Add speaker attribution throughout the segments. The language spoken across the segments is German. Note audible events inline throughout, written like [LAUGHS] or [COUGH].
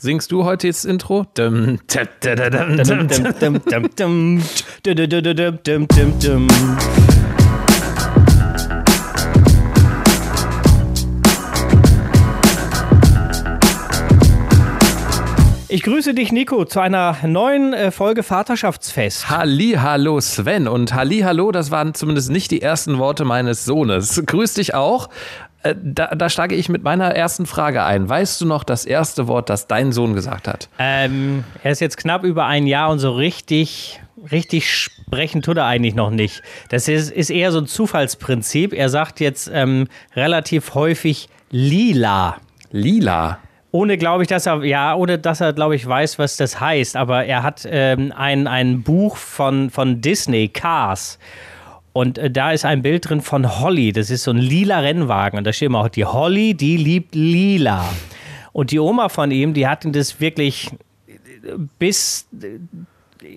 Speaker 1: Singst du heute jetzt das Intro?
Speaker 2: Ich grüße dich, Nico, zu einer neuen äh, Folge Vaterschaftsfest.
Speaker 1: Halli, hallo Sven und halli, hallo, das waren zumindest nicht die ersten Worte meines Sohnes. Grüß dich auch. Äh, da, da steige ich mit meiner ersten Frage ein. Weißt du noch das erste Wort, das dein Sohn gesagt hat?
Speaker 2: Ähm, er ist jetzt knapp über ein Jahr und so richtig, richtig sprechen tut er eigentlich noch nicht. Das ist, ist eher so ein Zufallsprinzip. Er sagt jetzt ähm, relativ häufig lila.
Speaker 1: Lila.
Speaker 2: Ohne, glaube ich, dass er, ja, ohne dass er, glaube ich, weiß, was das heißt. Aber er hat ähm, ein, ein Buch von, von Disney, Cars. Und äh, da ist ein Bild drin von Holly. Das ist so ein lila Rennwagen. Und da steht immer auch, die Holly, die liebt lila. Und die Oma von ihm, die hat ihn das wirklich bis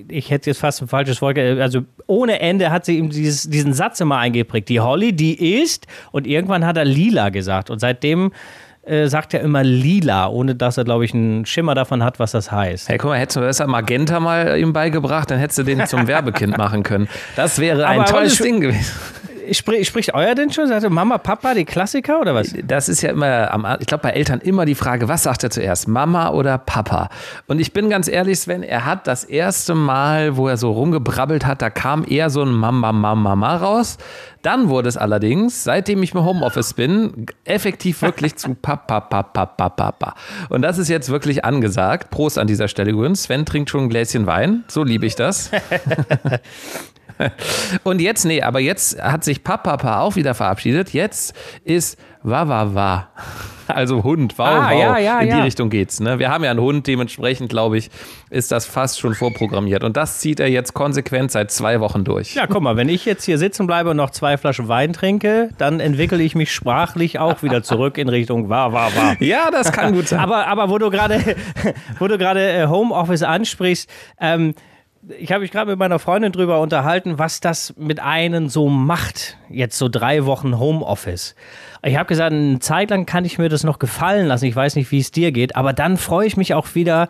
Speaker 2: ich hätte jetzt fast ein falsches Wort, also ohne Ende hat sie ihm dieses, diesen Satz immer eingeprägt. Die Holly, die ist, und irgendwann hat er lila gesagt. Und seitdem äh, sagt er immer lila, ohne dass er, glaube ich, einen Schimmer davon hat, was das heißt.
Speaker 1: Hey, guck mal, hättest du besser Magenta mal ihm beigebracht, dann hättest du den zum [LAUGHS] Werbekind machen können. Das wäre ein aber, tolles aber Ding gewesen.
Speaker 2: Sprich, spricht euer denn schon? Sagt Mama, Papa, die Klassiker oder was?
Speaker 1: Das ist ja immer, ich glaube bei Eltern immer die Frage, was sagt er zuerst, Mama oder Papa? Und ich bin ganz ehrlich, Sven, er hat das erste Mal, wo er so rumgebrabbelt hat, da kam eher so ein Mama, Mama, Mama raus. Dann wurde es allerdings, seitdem ich im Homeoffice bin, effektiv wirklich zu Papa, Papa, Papa, Papa. Und das ist jetzt wirklich angesagt. Prost an dieser Stelle übrigens. Sven trinkt schon ein Gläschen Wein. So liebe ich das. [LAUGHS] [LAUGHS] Und jetzt, nee, aber jetzt hat sich Papa auch wieder verabschiedet. Jetzt ist Wawawa. [LAUGHS] Also Hund, wow, ah, wow. Ja, ja, In die ja. Richtung geht's. Ne? Wir haben ja einen Hund, dementsprechend glaube ich, ist das fast schon vorprogrammiert. Und das zieht er jetzt konsequent seit zwei Wochen durch.
Speaker 2: Ja, guck mal, wenn ich jetzt hier sitzen bleibe und noch zwei Flaschen Wein trinke, dann entwickle ich mich sprachlich auch wieder zurück in Richtung wa, wa, wa. [LAUGHS]
Speaker 1: Ja, das kann gut sein.
Speaker 2: aber, aber wo du gerade, wo du gerade äh, Homeoffice ansprichst, ähm, ich habe mich gerade mit meiner Freundin drüber unterhalten, was das mit einem so macht, jetzt so drei Wochen Homeoffice. Ich habe gesagt, eine Zeit lang kann ich mir das noch gefallen lassen. Ich weiß nicht, wie es dir geht, aber dann freue ich mich auch wieder,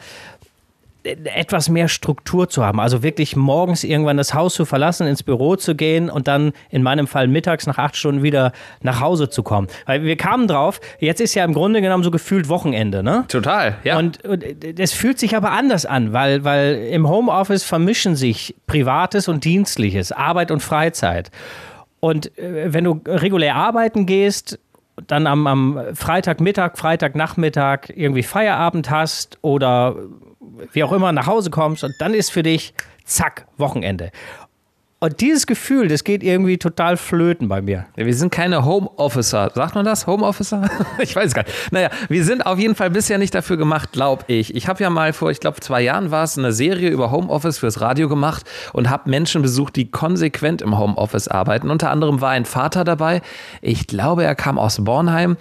Speaker 2: etwas mehr Struktur zu haben. Also wirklich morgens irgendwann das Haus zu verlassen, ins Büro zu gehen und dann in meinem Fall mittags nach acht Stunden wieder nach Hause zu kommen. Weil wir kamen drauf, jetzt ist ja im Grunde genommen so gefühlt Wochenende, ne?
Speaker 1: Total, ja.
Speaker 2: Und, und das fühlt sich aber anders an, weil, weil im Homeoffice vermischen sich Privates und Dienstliches, Arbeit und Freizeit. Und äh, wenn du regulär arbeiten gehst, dann am, am Freitagmittag, Freitagnachmittag irgendwie Feierabend hast oder wie auch immer nach Hause kommst und dann ist für dich, zack, Wochenende. Und dieses Gefühl, das geht irgendwie total flöten bei mir.
Speaker 1: Wir sind keine Homeofficer. Sagt man das? Homeofficer? [LAUGHS] ich weiß es gar nicht. Naja, wir sind auf jeden Fall bisher nicht dafür gemacht, glaube ich. Ich habe ja mal vor, ich glaube, zwei Jahren war es, eine Serie über Homeoffice fürs Radio gemacht und habe Menschen besucht, die konsequent im Homeoffice arbeiten. Unter anderem war ein Vater dabei. Ich glaube, er kam aus Bornheim,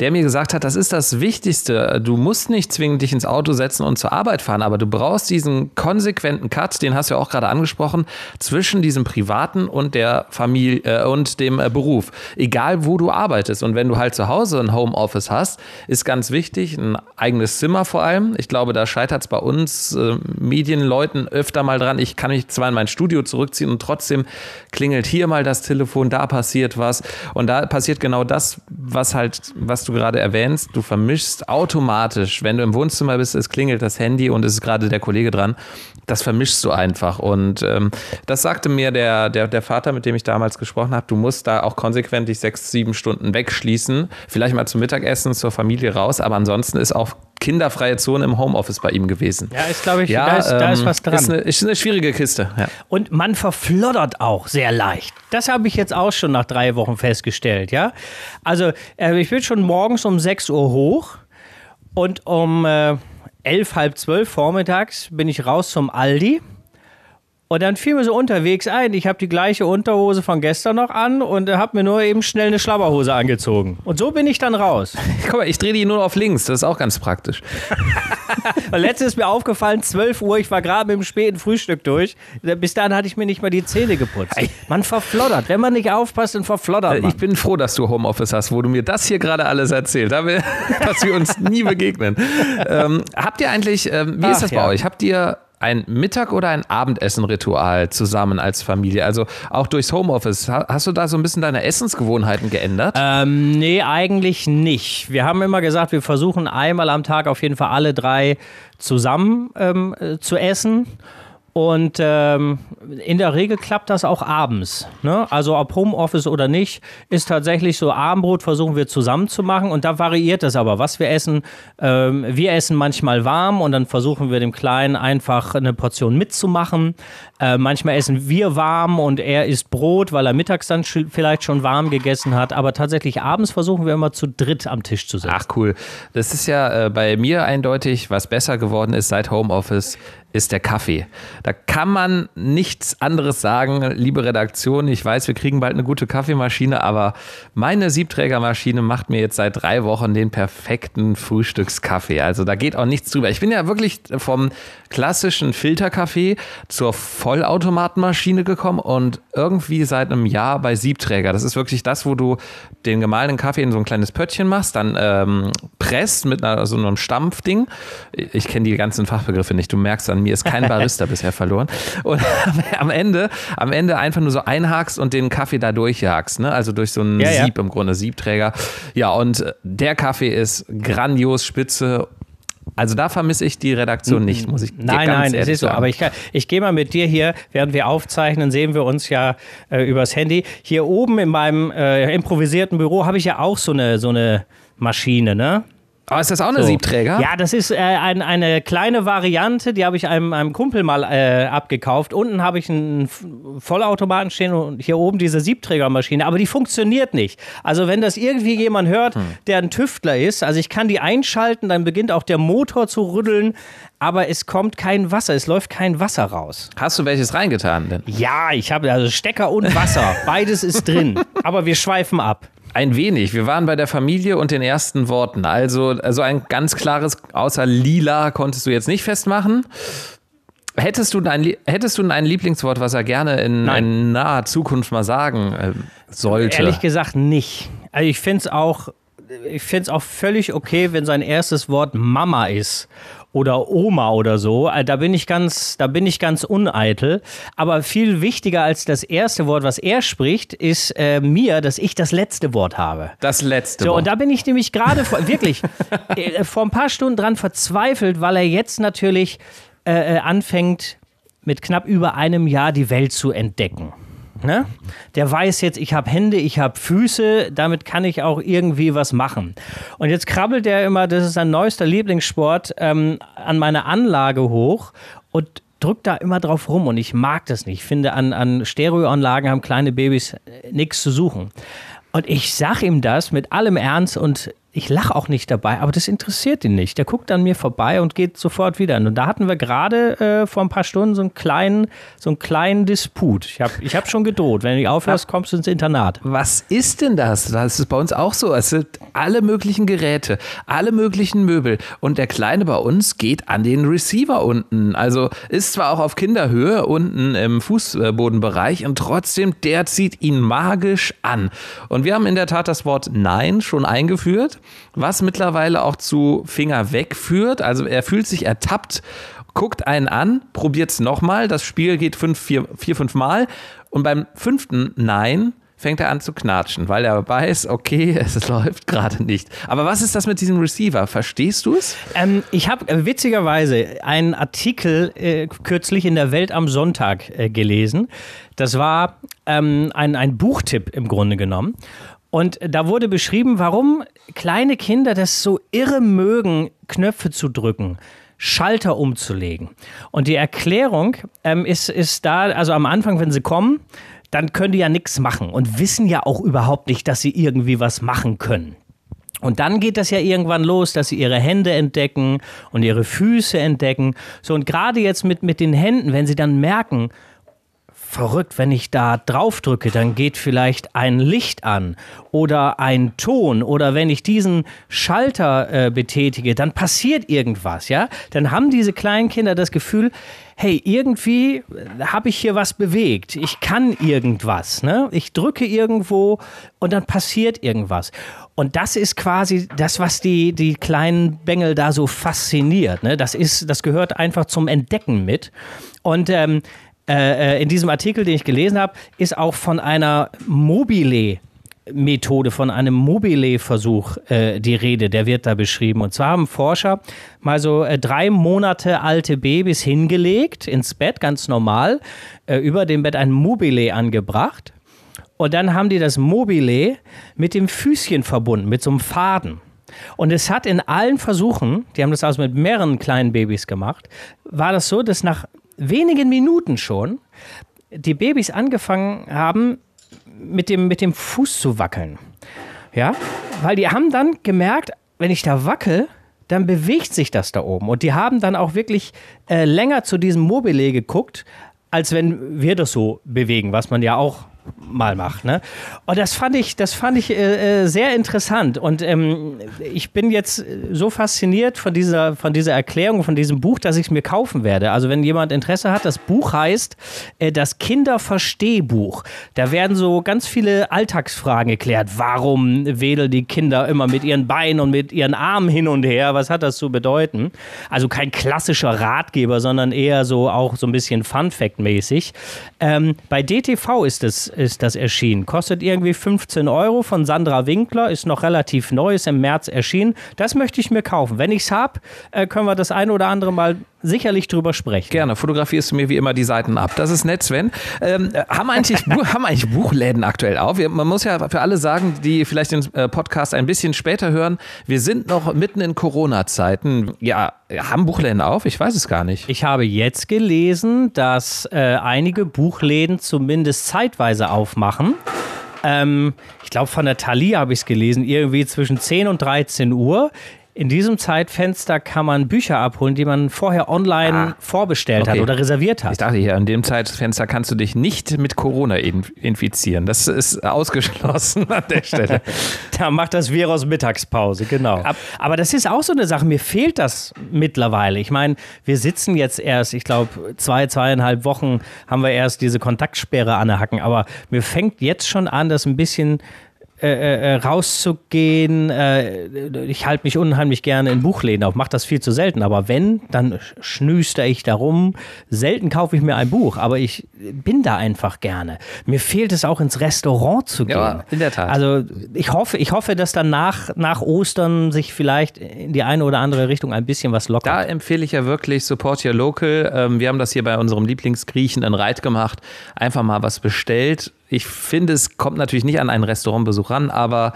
Speaker 1: der mir gesagt hat, das ist das Wichtigste. Du musst nicht zwingend dich ins Auto setzen und zur Arbeit fahren, aber du brauchst diesen konsequenten Cut, den hast du ja auch gerade angesprochen, zwischen diesem privaten und der Familie äh, und dem äh, Beruf. Egal wo du arbeitest. Und wenn du halt zu Hause ein Homeoffice hast, ist ganz wichtig, ein eigenes Zimmer vor allem. Ich glaube, da scheitert es bei uns äh, Medienleuten öfter mal dran. Ich kann mich zwar in mein Studio zurückziehen und trotzdem klingelt hier mal das Telefon, da passiert was. Und da passiert genau das, was halt, was du gerade erwähnst. Du vermischst automatisch, wenn du im Wohnzimmer bist, es klingelt das Handy und es ist gerade der Kollege dran. Das vermischst du einfach. Und ähm, das sagte mir der, der, der Vater, mit dem ich damals gesprochen habe, du musst da auch konsequent dich sechs, sieben Stunden wegschließen. Vielleicht mal zum Mittagessen, zur Familie raus, aber ansonsten ist auch kinderfreie Zone im Homeoffice bei ihm gewesen.
Speaker 2: Ja, ist, glaube ich, ja, da, ist, ähm, da ist was dran.
Speaker 1: Ist eine, ist eine schwierige Kiste. Ja.
Speaker 2: Und man verfloddert auch sehr leicht. Das habe ich jetzt auch schon nach drei Wochen festgestellt, ja. Also, äh, ich bin schon morgens um 6 Uhr hoch und um äh, elf, halb zwölf vormittags bin ich raus zum Aldi und dann fiel mir so unterwegs ein, ich habe die gleiche Unterhose von gestern noch an und habe mir nur eben schnell eine Schlabberhose angezogen. Und so bin ich dann raus. [LAUGHS]
Speaker 1: Guck mal, ich drehe die nur auf links, das ist auch ganz praktisch. [LAUGHS]
Speaker 2: Letztes ist mir aufgefallen, 12 Uhr, ich war gerade mit dem späten Frühstück durch. Bis dahin hatte ich mir nicht mal die Zähne geputzt. Man verfloddert. Wenn man nicht aufpasst, dann verfloddert man.
Speaker 1: Ich bin froh, dass du Homeoffice hast, wo du mir das hier gerade alles erzählt hast, [LAUGHS] dass wir uns nie begegnen. Ähm, habt ihr eigentlich, ähm, wie Ach, ist das bei ja. euch? Habt ihr ein Mittag- oder ein Abendessen-Ritual zusammen als Familie? Also auch durchs Homeoffice. Hast du da so ein bisschen deine Essensgewohnheiten geändert?
Speaker 2: Ähm, nee, eigentlich nicht. Wir haben immer gesagt, wir versuchen einmal am Tag auf jeden Fall alle drei zusammen ähm, äh, zu essen. Und ähm, in der Regel klappt das auch abends. Ne? Also ob Homeoffice oder nicht, ist tatsächlich so Abendbrot versuchen wir zusammen zu machen und da variiert es aber, was wir essen. Ähm, wir essen manchmal warm und dann versuchen wir dem Kleinen einfach eine Portion mitzumachen. Äh, manchmal essen wir warm und er isst Brot, weil er mittags dann vielleicht schon warm gegessen hat. Aber tatsächlich abends versuchen wir immer zu dritt am Tisch zu sitzen.
Speaker 1: Ach cool. Das ist ja äh, bei mir eindeutig, was besser geworden ist seit Homeoffice, ist der Kaffee. Da kann man nichts anderes sagen, liebe Redaktion. Ich weiß, wir kriegen bald eine gute Kaffeemaschine, aber meine Siebträgermaschine macht mir jetzt seit drei Wochen den perfekten Frühstückskaffee. Also da geht auch nichts drüber. Ich bin ja wirklich vom klassischen Filterkaffee zur Vollautomatenmaschine gekommen und irgendwie seit einem Jahr bei Siebträger. Das ist wirklich das, wo du den gemahlenen Kaffee in so ein kleines Pöttchen machst, dann ähm, presst mit einer, so einem Stampfding. Ich kenne die ganzen Fachbegriffe nicht. Du merkst an mir ist kein Barista [LAUGHS] bisher verloren. Und am Ende, am Ende einfach nur so einhakst und den Kaffee da durchjagst. Ne? Also durch so einen ja, Sieb ja. im Grunde, Siebträger. Ja, und der Kaffee ist grandios spitze also da vermisse ich die Redaktion nicht, muss ich
Speaker 2: Nein, nein, es ist so. Aber ich, ich gehe mal mit dir hier, während wir aufzeichnen, sehen wir uns ja äh, übers Handy. Hier oben in meinem äh, improvisierten Büro habe ich ja auch so eine, so eine Maschine, ne?
Speaker 1: Aber ist das auch eine so. Siebträger?
Speaker 2: Ja, das ist äh, ein, eine kleine Variante, die habe ich einem, einem Kumpel mal äh, abgekauft. Unten habe ich einen Vollautomaten stehen und hier oben diese Siebträgermaschine, aber die funktioniert nicht. Also wenn das irgendwie jemand hört, hm. der ein Tüftler ist, also ich kann die einschalten, dann beginnt auch der Motor zu rütteln, aber es kommt kein Wasser, es läuft kein Wasser raus.
Speaker 1: Hast du welches reingetan denn?
Speaker 2: Ja, ich habe also Stecker und Wasser, [LAUGHS] beides ist drin, aber wir schweifen ab.
Speaker 1: Ein wenig. Wir waren bei der Familie und den ersten Worten. Also, also ein ganz klares, außer lila konntest du jetzt nicht festmachen. Hättest du, ein, hättest du ein Lieblingswort, was er gerne in, in naher Zukunft mal sagen äh, sollte?
Speaker 2: Ehrlich gesagt nicht. Also ich finde es auch, ich finde es auch völlig okay, wenn sein erstes Wort Mama ist oder Oma oder so. Äh, da bin ich ganz, da bin ich ganz uneitel. Aber viel wichtiger als das erste Wort, was er spricht, ist äh, mir, dass ich das letzte Wort habe.
Speaker 1: Das letzte
Speaker 2: so,
Speaker 1: Wort.
Speaker 2: Und da bin ich nämlich gerade [LAUGHS] wirklich äh, vor ein paar Stunden dran verzweifelt, weil er jetzt natürlich äh, äh anfängt, mit knapp über einem Jahr die Welt zu entdecken. Ne? Der weiß jetzt, ich habe Hände, ich habe Füße, damit kann ich auch irgendwie was machen. Und jetzt krabbelt er immer, das ist sein neuester Lieblingssport, ähm, an meine Anlage hoch und drückt da immer drauf rum und ich mag das nicht. Ich finde, an, an Stereoanlagen haben kleine Babys äh, nichts zu suchen. Und ich sag ihm das mit allem Ernst und ich lache auch nicht dabei, aber das interessiert ihn nicht. Der guckt an mir vorbei und geht sofort wieder. Und da hatten wir gerade äh, vor ein paar Stunden so einen kleinen, so einen kleinen Disput. Ich habe ich hab schon gedroht. Wenn du aufhörst, kommst du ins Internat.
Speaker 1: Was ist denn das? Das ist bei uns auch so. Es sind alle möglichen Geräte, alle möglichen Möbel. Und der Kleine bei uns geht an den Receiver unten. Also ist zwar auch auf Kinderhöhe unten im Fußbodenbereich und trotzdem, der zieht ihn magisch an. Und wir haben in der Tat das Wort Nein schon eingeführt was mittlerweile auch zu Finger wegführt. Also er fühlt sich ertappt, guckt einen an, probiert es nochmal. Das Spiel geht fünf, vier, vier, fünf Mal. Und beim fünften Nein fängt er an zu knatschen, weil er weiß, okay, [LAUGHS] es läuft gerade nicht. Aber was ist das mit diesem Receiver? Verstehst du es?
Speaker 2: Ähm, ich habe äh, witzigerweise einen Artikel äh, kürzlich in der Welt am Sonntag äh, gelesen. Das war ähm, ein, ein Buchtipp im Grunde genommen. Und da wurde beschrieben, warum kleine Kinder das so irre mögen, Knöpfe zu drücken. Schalter umzulegen. Und die Erklärung ähm, ist, ist da, also am Anfang, wenn sie kommen, dann können die ja nichts machen und wissen ja auch überhaupt nicht, dass sie irgendwie was machen können. Und dann geht das ja irgendwann los, dass sie ihre Hände entdecken und ihre Füße entdecken. So, und gerade jetzt mit, mit den Händen, wenn sie dann merken, verrückt, wenn ich da drauf drücke, dann geht vielleicht ein Licht an oder ein Ton oder wenn ich diesen Schalter äh, betätige, dann passiert irgendwas, ja? Dann haben diese kleinen Kinder das Gefühl, hey, irgendwie habe ich hier was bewegt. Ich kann irgendwas. Ne? Ich drücke irgendwo und dann passiert irgendwas. Und das ist quasi das, was die, die kleinen Bengel da so fasziniert. Ne? Das, ist, das gehört einfach zum Entdecken mit. Und ähm, äh, äh in diesem Artikel, den ich gelesen habe, ist auch von einer Mobile Methode, von einem Mobile-Versuch äh, die Rede, der wird da beschrieben. Und zwar haben Forscher mal so äh, drei Monate alte Babys hingelegt ins Bett, ganz normal, äh, über dem Bett ein Mobile angebracht. Und dann haben die das Mobile mit dem Füßchen verbunden, mit so einem Faden. Und es hat in allen Versuchen, die haben das also mit mehreren kleinen Babys gemacht, war das so, dass nach wenigen Minuten schon die Babys angefangen haben, mit dem, mit dem Fuß zu wackeln. Ja, weil die haben dann gemerkt, wenn ich da wackel, dann bewegt sich das da oben. Und die haben dann auch wirklich äh, länger zu diesem Mobile geguckt, als wenn wir das so bewegen, was man ja auch mal macht. Ne? Und das fand ich, das fand ich äh, äh, sehr interessant. Und ähm, ich bin jetzt so fasziniert von dieser, von dieser Erklärung, von diesem Buch, dass ich es mir kaufen werde. Also wenn jemand Interesse hat, das Buch heißt äh, das Kinderverstehbuch. Da werden so ganz viele Alltagsfragen geklärt. Warum wedeln die Kinder immer mit ihren Beinen und mit ihren Armen hin und her? Was hat das zu bedeuten? Also kein klassischer Ratgeber, sondern eher so auch so ein bisschen Fun-Fact-mäßig. Ähm, bei DTV ist es ist das erschienen. Kostet irgendwie 15 Euro von Sandra Winkler, ist noch relativ neu, ist im März erschienen. Das möchte ich mir kaufen. Wenn ich es habe, äh, können wir das ein oder andere mal sicherlich drüber sprechen.
Speaker 1: Gerne, fotografierst du mir wie immer die Seiten ab. Das ist nett, Sven. Ähm, haben, eigentlich, [LAUGHS] haben eigentlich Buchläden aktuell auf? Man muss ja für alle sagen, die vielleicht den äh, Podcast ein bisschen später hören, wir sind noch mitten in Corona-Zeiten. Ja, haben Buchläden auf? Ich weiß es gar nicht.
Speaker 2: Ich habe jetzt gelesen, dass äh, einige Buchläden zumindest zeitweise aufmachen. Ähm, ich glaube, von der Thalia habe ich es gelesen, irgendwie zwischen 10 und 13 Uhr. In diesem Zeitfenster kann man Bücher abholen, die man vorher online ah, vorbestellt okay. hat oder reserviert hat.
Speaker 1: Ich dachte hier, in dem Zeitfenster kannst du dich nicht mit Corona infizieren. Das ist ausgeschlossen an der Stelle. [LAUGHS]
Speaker 2: da macht das Virus Mittagspause, genau. Aber das ist auch so eine Sache. Mir fehlt das mittlerweile. Ich meine, wir sitzen jetzt erst, ich glaube, zwei, zweieinhalb Wochen haben wir erst diese Kontaktsperre an der Hacken. Aber mir fängt jetzt schon an, das ein bisschen äh, äh, äh, rauszugehen. Äh, ich halte mich unheimlich gerne in Buchläden auf, mache das viel zu selten. Aber wenn, dann schnüster ich darum. Selten kaufe ich mir ein Buch, aber ich bin da einfach gerne. Mir fehlt es auch ins Restaurant zu gehen. Ja,
Speaker 1: in der Tat.
Speaker 2: Also ich hoffe, ich hoffe, dass dann nach, nach Ostern sich vielleicht in die eine oder andere Richtung ein bisschen was lockert.
Speaker 1: Da empfehle ich ja wirklich Support Your Local. Ähm, wir haben das hier bei unserem Lieblingsgriechen in Reit gemacht. Einfach mal was bestellt ich finde, es kommt natürlich nicht an einen Restaurantbesuch ran, aber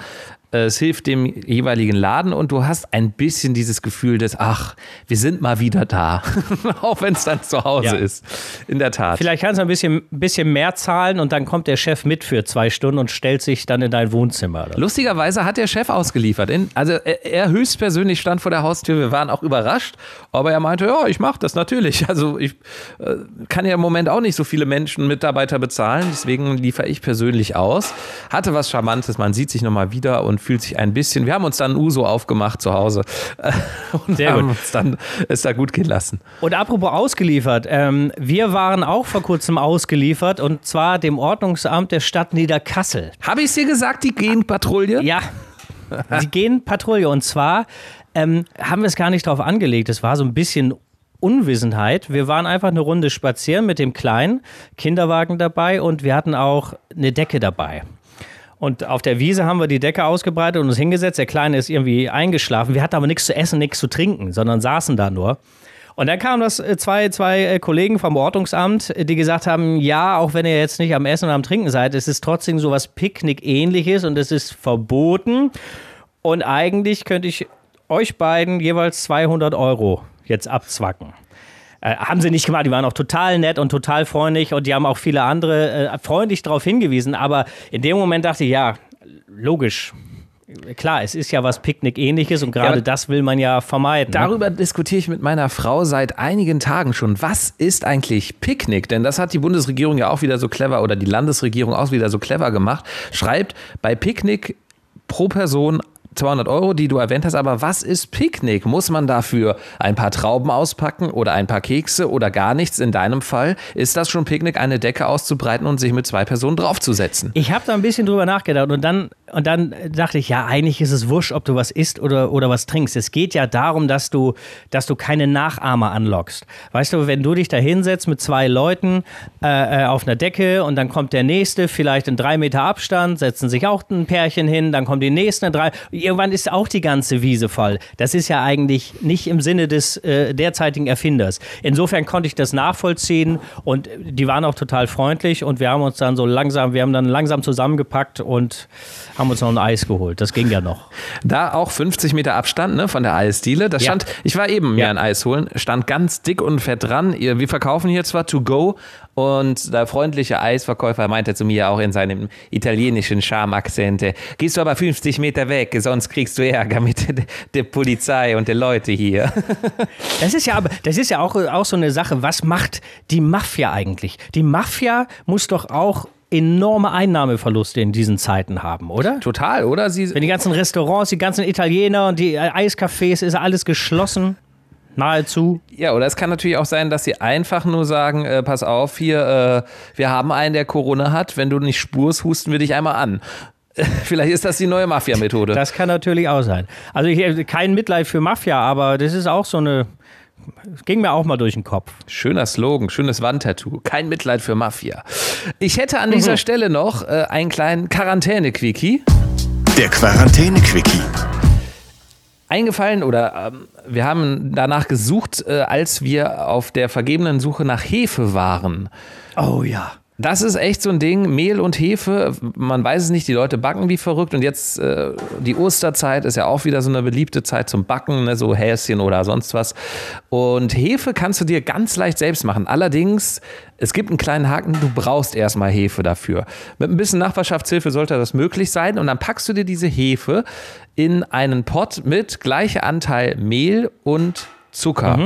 Speaker 1: es hilft dem jeweiligen Laden und du hast ein bisschen dieses Gefühl des, ach, wir sind mal wieder da, [LAUGHS] auch wenn es dann zu Hause ja. ist. In der Tat.
Speaker 2: Vielleicht kannst du ein bisschen, bisschen mehr zahlen und dann kommt der Chef mit für zwei Stunden und stellt sich dann in dein Wohnzimmer.
Speaker 1: Oder? Lustigerweise hat der Chef ausgeliefert. In, also er, er, höchstpersönlich stand vor der Haustür. Wir waren auch überrascht, aber er meinte, ja, ich mache das natürlich. [LAUGHS] Also ich äh, kann ja im Moment auch nicht so viele Menschen, Mitarbeiter bezahlen, deswegen liefere ich persönlich aus. Hatte was Charmantes, man sieht sich nochmal wieder und fühlt sich ein bisschen. Wir haben uns dann Uso aufgemacht zu Hause [LAUGHS] und Sehr haben gut. uns dann es da gut gehen lassen.
Speaker 2: Und apropos ausgeliefert, ähm, wir waren auch vor kurzem ausgeliefert und zwar dem Ordnungsamt der Stadt Niederkassel.
Speaker 1: Habe ich es dir gesagt, die gehen Patrouille?
Speaker 2: Ja. Die gehen Patrouille und zwar ähm, haben wir es gar nicht drauf angelegt. Es war so ein bisschen Unwissenheit. Wir waren einfach eine Runde spazieren mit dem kleinen Kinderwagen dabei und wir hatten auch eine Decke dabei. Und auf der Wiese haben wir die Decke ausgebreitet und uns hingesetzt. Der Kleine ist irgendwie eingeschlafen. Wir hatten aber nichts zu essen, nichts zu trinken, sondern saßen da nur. Und dann kamen das äh, zwei, zwei äh, Kollegen vom Ordnungsamt, die gesagt haben, ja, auch wenn ihr jetzt nicht am Essen und am Trinken seid, es ist trotzdem so was Picknick-ähnliches und es ist verboten. Und eigentlich könnte ich euch beiden jeweils 200 Euro jetzt abzwacken. Äh, haben sie nicht gemacht, die waren auch total nett und total freundlich und die haben auch viele andere äh, freundlich darauf hingewiesen. Aber in dem Moment dachte ich, ja, logisch. klar, es ist ja was Picknick-ähnliches und gerade
Speaker 1: Ja,
Speaker 2: das will man ja vermeiden. ne?
Speaker 1: Darüber diskutiere ich mit meiner Frau seit einigen Tagen schon. Was ist eigentlich Picknick? Denn das hat die Bundesregierung ja auch wieder so clever oder die Landesregierung auch wieder so clever gemacht. Schreibt bei Picknick pro Person 200 Euro, die du erwähnt hast. Aber was ist Picknick? Muss man dafür ein paar Trauben auspacken oder ein paar Kekse oder gar nichts? In deinem Fall ist das schon Picknick, eine Decke auszubreiten und sich mit zwei Personen draufzusetzen.
Speaker 2: Ich habe da ein bisschen drüber nachgedacht und dann, und dann dachte ich, ja, eigentlich ist es wurscht, ob du was isst oder, oder was trinkst. Es geht ja darum, dass du, dass du keine Nachahmer anlockst. Weißt du, wenn du dich da hinsetzt mit zwei Leuten äh, äh, auf einer Decke und dann kommt der nächste, vielleicht in drei Meter Abstand, setzen sich auch ein Pärchen hin, dann kommen die nächsten in drei. Irgendwann ist auch die ganze Wiese voll. Das ist ja eigentlich nicht im Sinne des äh, derzeitigen Erfinders. Insofern konnte ich das nachvollziehen und die waren auch total freundlich und wir haben uns dann so langsam, wir haben dann langsam zusammengepackt und haben uns noch ein Eis geholt. Das ging ja noch. [LAUGHS]
Speaker 1: Da auch 50 Meter Abstand ne, von der Eisdiele. Das
Speaker 2: Ja.
Speaker 1: stand, ich war eben mir
Speaker 2: Ja.
Speaker 1: ein Eis holen, stand ganz dick und fett dran. Wir verkaufen hier zwar to go und der freundliche Eisverkäufer meinte zu mir auch in seinem italienischen Charme-Akzent, äh, gehst du aber 50 Meter weg, sonst kriegst du Ärger mit der, der Polizei und den Leuten hier. [LAUGHS]
Speaker 2: Das ist ja aber, das ist ja auch, auch so eine Sache. Was macht die Mafia eigentlich? Die Mafia muss doch auch enorme Einnahmeverluste in diesen Zeiten haben, oder?
Speaker 1: Total, oder? Sie,
Speaker 2: Wenn die ganzen Restaurants, die ganzen Italiener und die äh, Eiscafés, ist alles geschlossen. Nahezu.
Speaker 1: Ja, oder es kann natürlich auch sein, dass sie einfach nur sagen, äh, pass auf, hier, äh, wir haben einen, der Corona hat, wenn du nicht spurst, husten wir dich einmal an. [LAUGHS] Vielleicht ist das die neue Mafia-Methode.
Speaker 2: Das kann natürlich auch sein. Also ich, kein Mitleid für Mafia, aber das ist auch so eine. Es ging mir auch mal durch den Kopf.
Speaker 1: Schöner Slogan, schönes Wandtattoo. Kein Mitleid für Mafia. Ich hätte an dieser Stelle noch äh, einen kleinen Quarantäne-Quickie.
Speaker 3: Der Quarantäne-Quickie.
Speaker 1: Eingefallen oder ähm, wir haben danach gesucht, äh, als wir auf der vergebenen Suche nach Hefe waren.
Speaker 2: Oh ja.
Speaker 1: Das ist echt so ein Ding, Mehl und Hefe, man weiß es nicht, die Leute backen wie verrückt und jetzt äh, die Osterzeit ist ja auch wieder so eine beliebte Zeit zum Backen, ne, so Häschen oder sonst was. Und Hefe kannst du dir ganz leicht selbst machen. Allerdings, es gibt einen kleinen Haken, du brauchst erstmal Hefe dafür. Mit ein bisschen Nachbarschaftshilfe sollte das möglich sein und dann packst du dir diese Hefe in einen Pott mit gleicher Anteil Mehl und Zucker.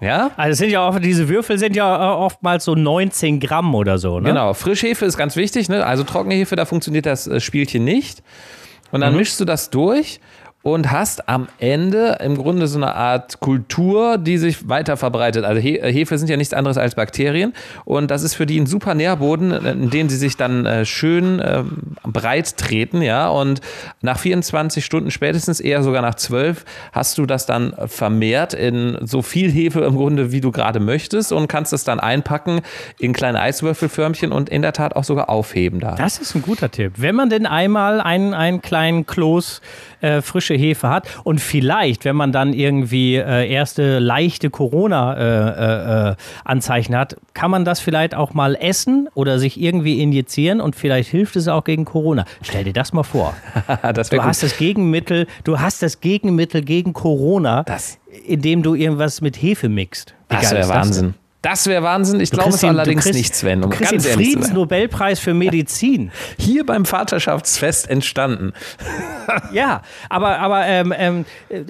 Speaker 1: Ja?
Speaker 2: Also sind ja oft, diese Würfel sind ja äh, oftmals so 19 Gramm oder so, ne?
Speaker 1: Genau, Frischhefe ist ganz wichtig, ne? Also trockene Hefe, da funktioniert das äh, Spielchen nicht. Und dann mischst du das durch und hast am Ende im Grunde so eine Art Kultur, die sich weiter verbreitet. Also He äh, Hefe sind ja nichts anderes als Bakterien und das ist für die ein super Nährboden, äh, in dem sie sich dann äh, schön ähm, breit treten, ja. Und nach 24 Stunden spätestens, eher sogar nach 12, hast du das dann vermehrt in so viel Hefe im Grunde, wie du gerade möchtest und kannst es dann einpacken in kleine Eiswürfelförmchen und in der Tat auch sogar aufheben da.
Speaker 2: Das ist ein guter Tipp. Wenn man denn einmal einen, einen kleinen Kloß äh, frische Hefe hat und vielleicht, wenn man dann irgendwie äh, erste leichte Corona-Anzeichen hat, kann man das vielleicht auch mal essen oder sich irgendwie injizieren und vielleicht hilft es auch gegen Corona. Stell dir das mal vor. [LAUGHS]
Speaker 1: das
Speaker 2: Du
Speaker 1: wäre
Speaker 2: hast das Gegenmittel, du hast das Gegenmittel gegen Corona,
Speaker 1: Das-
Speaker 2: indem du irgendwas mit Hefe mixt. Wie
Speaker 1: Das wäre? Wahnsinn. Das wäre Wahnsinn. Ich glaube es
Speaker 2: du
Speaker 1: allerdings
Speaker 2: kriegst-
Speaker 1: nicht, Sven, um
Speaker 2: du kriegst
Speaker 1: ganz
Speaker 2: den. Friedensnobelpreis für Medizin. [LAUGHS]
Speaker 1: Hier beim Vaterschaftsfest entstanden. [LAUGHS]
Speaker 2: Ja, aber, aber ähm, ähm, äh,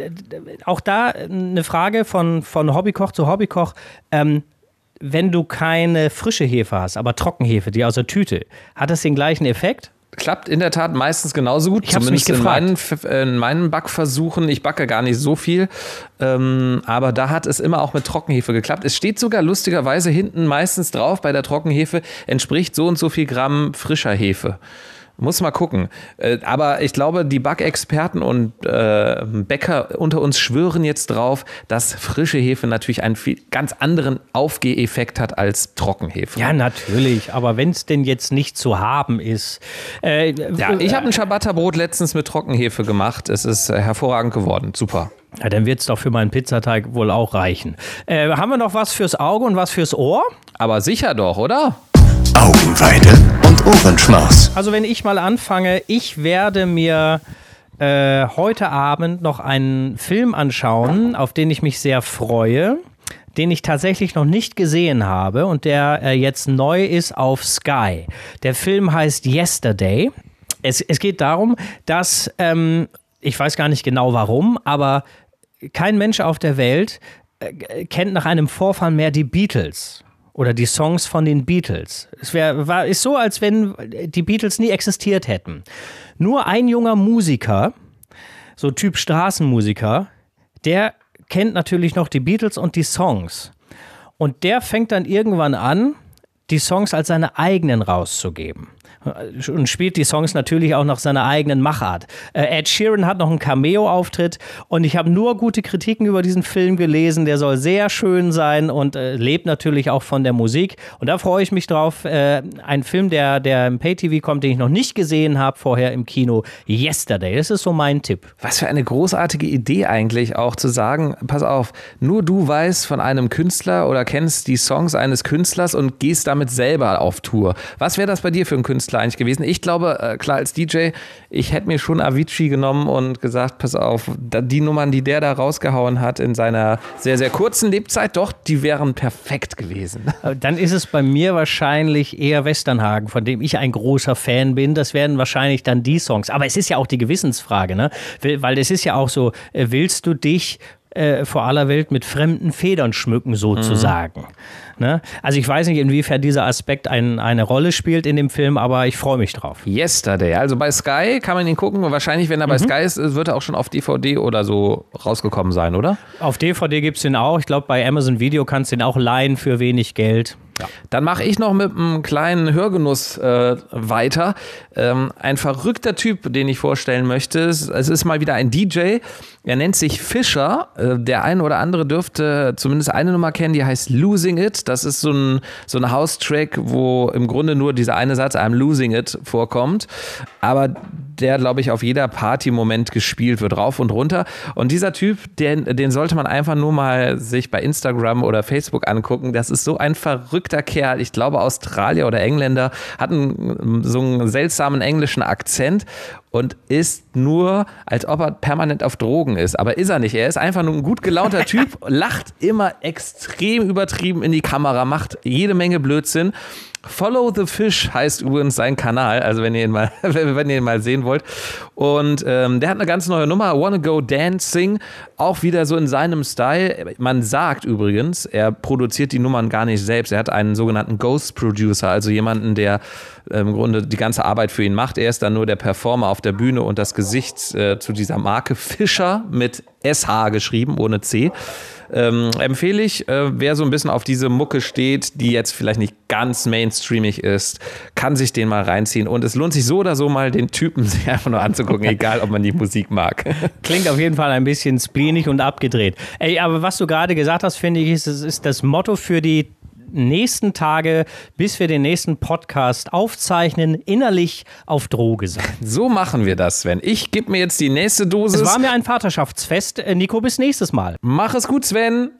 Speaker 2: auch da eine Frage von, von Hobbykoch zu Hobbykoch. Ähm, wenn du keine frische Hefe hast, aber Trockenhefe, die aus der Tüte, hat das den gleichen Effekt?
Speaker 1: Klappt in der Tat meistens genauso gut.
Speaker 2: Ich hab's mich
Speaker 1: Zumindest in
Speaker 2: gefragt.
Speaker 1: meinen, in meinen Backversuchen. Ich backe gar nicht so viel. Ähm, aber da hat es immer auch mit Trockenhefe geklappt. Es steht sogar lustigerweise hinten meistens drauf, bei der Trockenhefe entspricht so und so viel Gramm frischer Hefe. Muss mal gucken. Äh, aber ich glaube, die Backexperten und äh, Bäcker unter uns schwören jetzt drauf, dass frische Hefe natürlich einen viel, ganz anderen Aufgeheffekt hat als Trockenhefe.
Speaker 2: Ja, natürlich, aber wenn es denn jetzt nicht zu haben ist. Äh,
Speaker 1: Ja, ich habe ein Ciabatta-Brot letztens mit Trockenhefe gemacht. Es ist äh, hervorragend geworden. Super.
Speaker 2: ja, dann wird es doch für meinen Pizzateig wohl auch reichen. Äh, haben wir noch was fürs Auge und was fürs Ohr?
Speaker 1: Aber sicher doch, oder?
Speaker 3: Augenweide Ohrenschmaus.
Speaker 2: Also wenn ich mal anfange, ich werde mir äh, heute Abend noch einen Film anschauen, auf den ich mich sehr freue, den ich tatsächlich noch nicht gesehen habe und der äh, jetzt neu ist auf Sky. Der Film heißt Yesterday. Es, es geht darum, dass, ähm, ich weiß gar nicht genau warum, aber kein Mensch auf der Welt äh, kennt nach einem Vorfall mehr die Beatles oder die Songs von den Beatles. Es wär, war, ist so, als wenn die Beatles nie existiert hätten. Nur ein junger Musiker, so Typ Straßenmusiker, der kennt natürlich noch die Beatles und die Songs. Und der fängt dann irgendwann an, die Songs als seine eigenen rauszugeben und spielt die Songs natürlich auch nach seiner eigenen Machart. Äh, Ed Sheeran hat noch einen Cameo-Auftritt und ich habe nur gute Kritiken über diesen Film gelesen. Der soll sehr schön sein und äh, lebt natürlich auch von der Musik. Und da freue ich mich drauf. Äh, ein Film, der, der im Pay-TV kommt, den ich noch nicht gesehen habe vorher im Kino. Yesterday. Das ist so mein Tipp.
Speaker 1: Was für eine großartige Idee eigentlich auch zu sagen, pass auf, nur du weißt von einem Künstler oder kennst die Songs eines Künstlers und gehst damit selber auf Tour. Was wäre das bei dir für ein Künstler? Künstler eigentlich gewesen. Ich glaube, äh, klar, als DJ, ich hätte mir schon Avicii genommen und gesagt, pass auf, die Nummern, die der da rausgehauen hat in seiner sehr, sehr kurzen Lebzeit, doch, die wären perfekt gewesen. [LAUGHS]
Speaker 2: Dann ist es bei mir wahrscheinlich eher Westernhagen, von dem ich ein großer Fan bin. Das werden wahrscheinlich dann die Songs. Aber es ist ja auch die Gewissensfrage, ne? Weil es ist ja auch so, äh, willst du dich äh, vor aller Welt mit fremden Federn schmücken, sozusagen. Mhm. Ne? Also ich weiß nicht, inwiefern dieser Aspekt ein, eine Rolle spielt in dem Film, aber ich freue mich drauf.
Speaker 1: Yesterday, also bei Sky kann man ihn gucken. Wahrscheinlich, wenn er bei mhm. Sky ist, wird er auch schon auf DVD oder so rausgekommen sein, oder?
Speaker 2: Auf DVD gibt es den auch. Ich glaube, bei Amazon Video kannst du den auch leihen für wenig Geld.
Speaker 1: Ja. Dann mache ich noch mit einem kleinen Hörgenuss äh, weiter. Ähm, ein verrückter Typ, den ich vorstellen möchte. Es ist mal wieder ein DJ. Er nennt sich Fischer. Äh, der eine oder andere dürfte zumindest eine Nummer kennen, die heißt Losing It. Das ist so ein, so ein House-Track, wo im Grunde nur dieser eine Satz, I'm losing it, vorkommt. Aber der, glaube ich, auf jeder Party-Moment gespielt wird, rauf und runter. Und dieser Typ, den, den sollte man einfach nur mal sich bei Instagram oder Facebook angucken. Das ist so ein verrückter Kerl. Ich glaube, Australier oder Engländer, hat so einen seltsamen englischen Akzent und ist nur, als ob er permanent auf Drogen ist. Aber ist er nicht. Er ist einfach nur ein gut gelaunter Typ, [LAUGHS] lacht immer extrem übertrieben in die Kamera, macht jede Menge Blödsinn Follow the Fish heißt übrigens sein Kanal, also wenn ihr ihn mal, [LAUGHS] wenn ihr ihn mal sehen wollt. Und ähm, der hat eine ganz neue Nummer, Wanna Go Dancing, auch wieder so in seinem Style. Man sagt übrigens, er produziert die Nummern gar nicht selbst. Er hat einen sogenannten Ghost Producer, also jemanden, der ähm, im Grunde die ganze Arbeit für ihn macht. Er ist dann nur der Performer auf der Bühne und das Gesicht äh, zu dieser Marke Fischer mit SH geschrieben, ohne C. Ähm, empfehle ich, äh, wer so ein bisschen auf diese Mucke steht, die jetzt vielleicht nicht ganz mainstreamig ist, kann sich den mal reinziehen. Und es lohnt sich so oder so mal, den Typen [LAUGHS] sich einfach nur anzugucken, egal ob man die Musik mag. [LAUGHS]
Speaker 2: Klingt auf jeden Fall ein bisschen spleenig und abgedreht. Ey, aber was du gerade gesagt hast, finde ich, ist, ist das Motto für die nächsten Tage, bis wir den nächsten Podcast aufzeichnen, innerlich auf Droge sein. [LAUGHS]
Speaker 1: So machen wir das, Sven. Ich gebe mir jetzt die nächste Dosis.
Speaker 2: Es war mir ein Vaterschaftsfest. Äh, Nico, bis nächstes Mal.
Speaker 1: Mach es gut, Sven.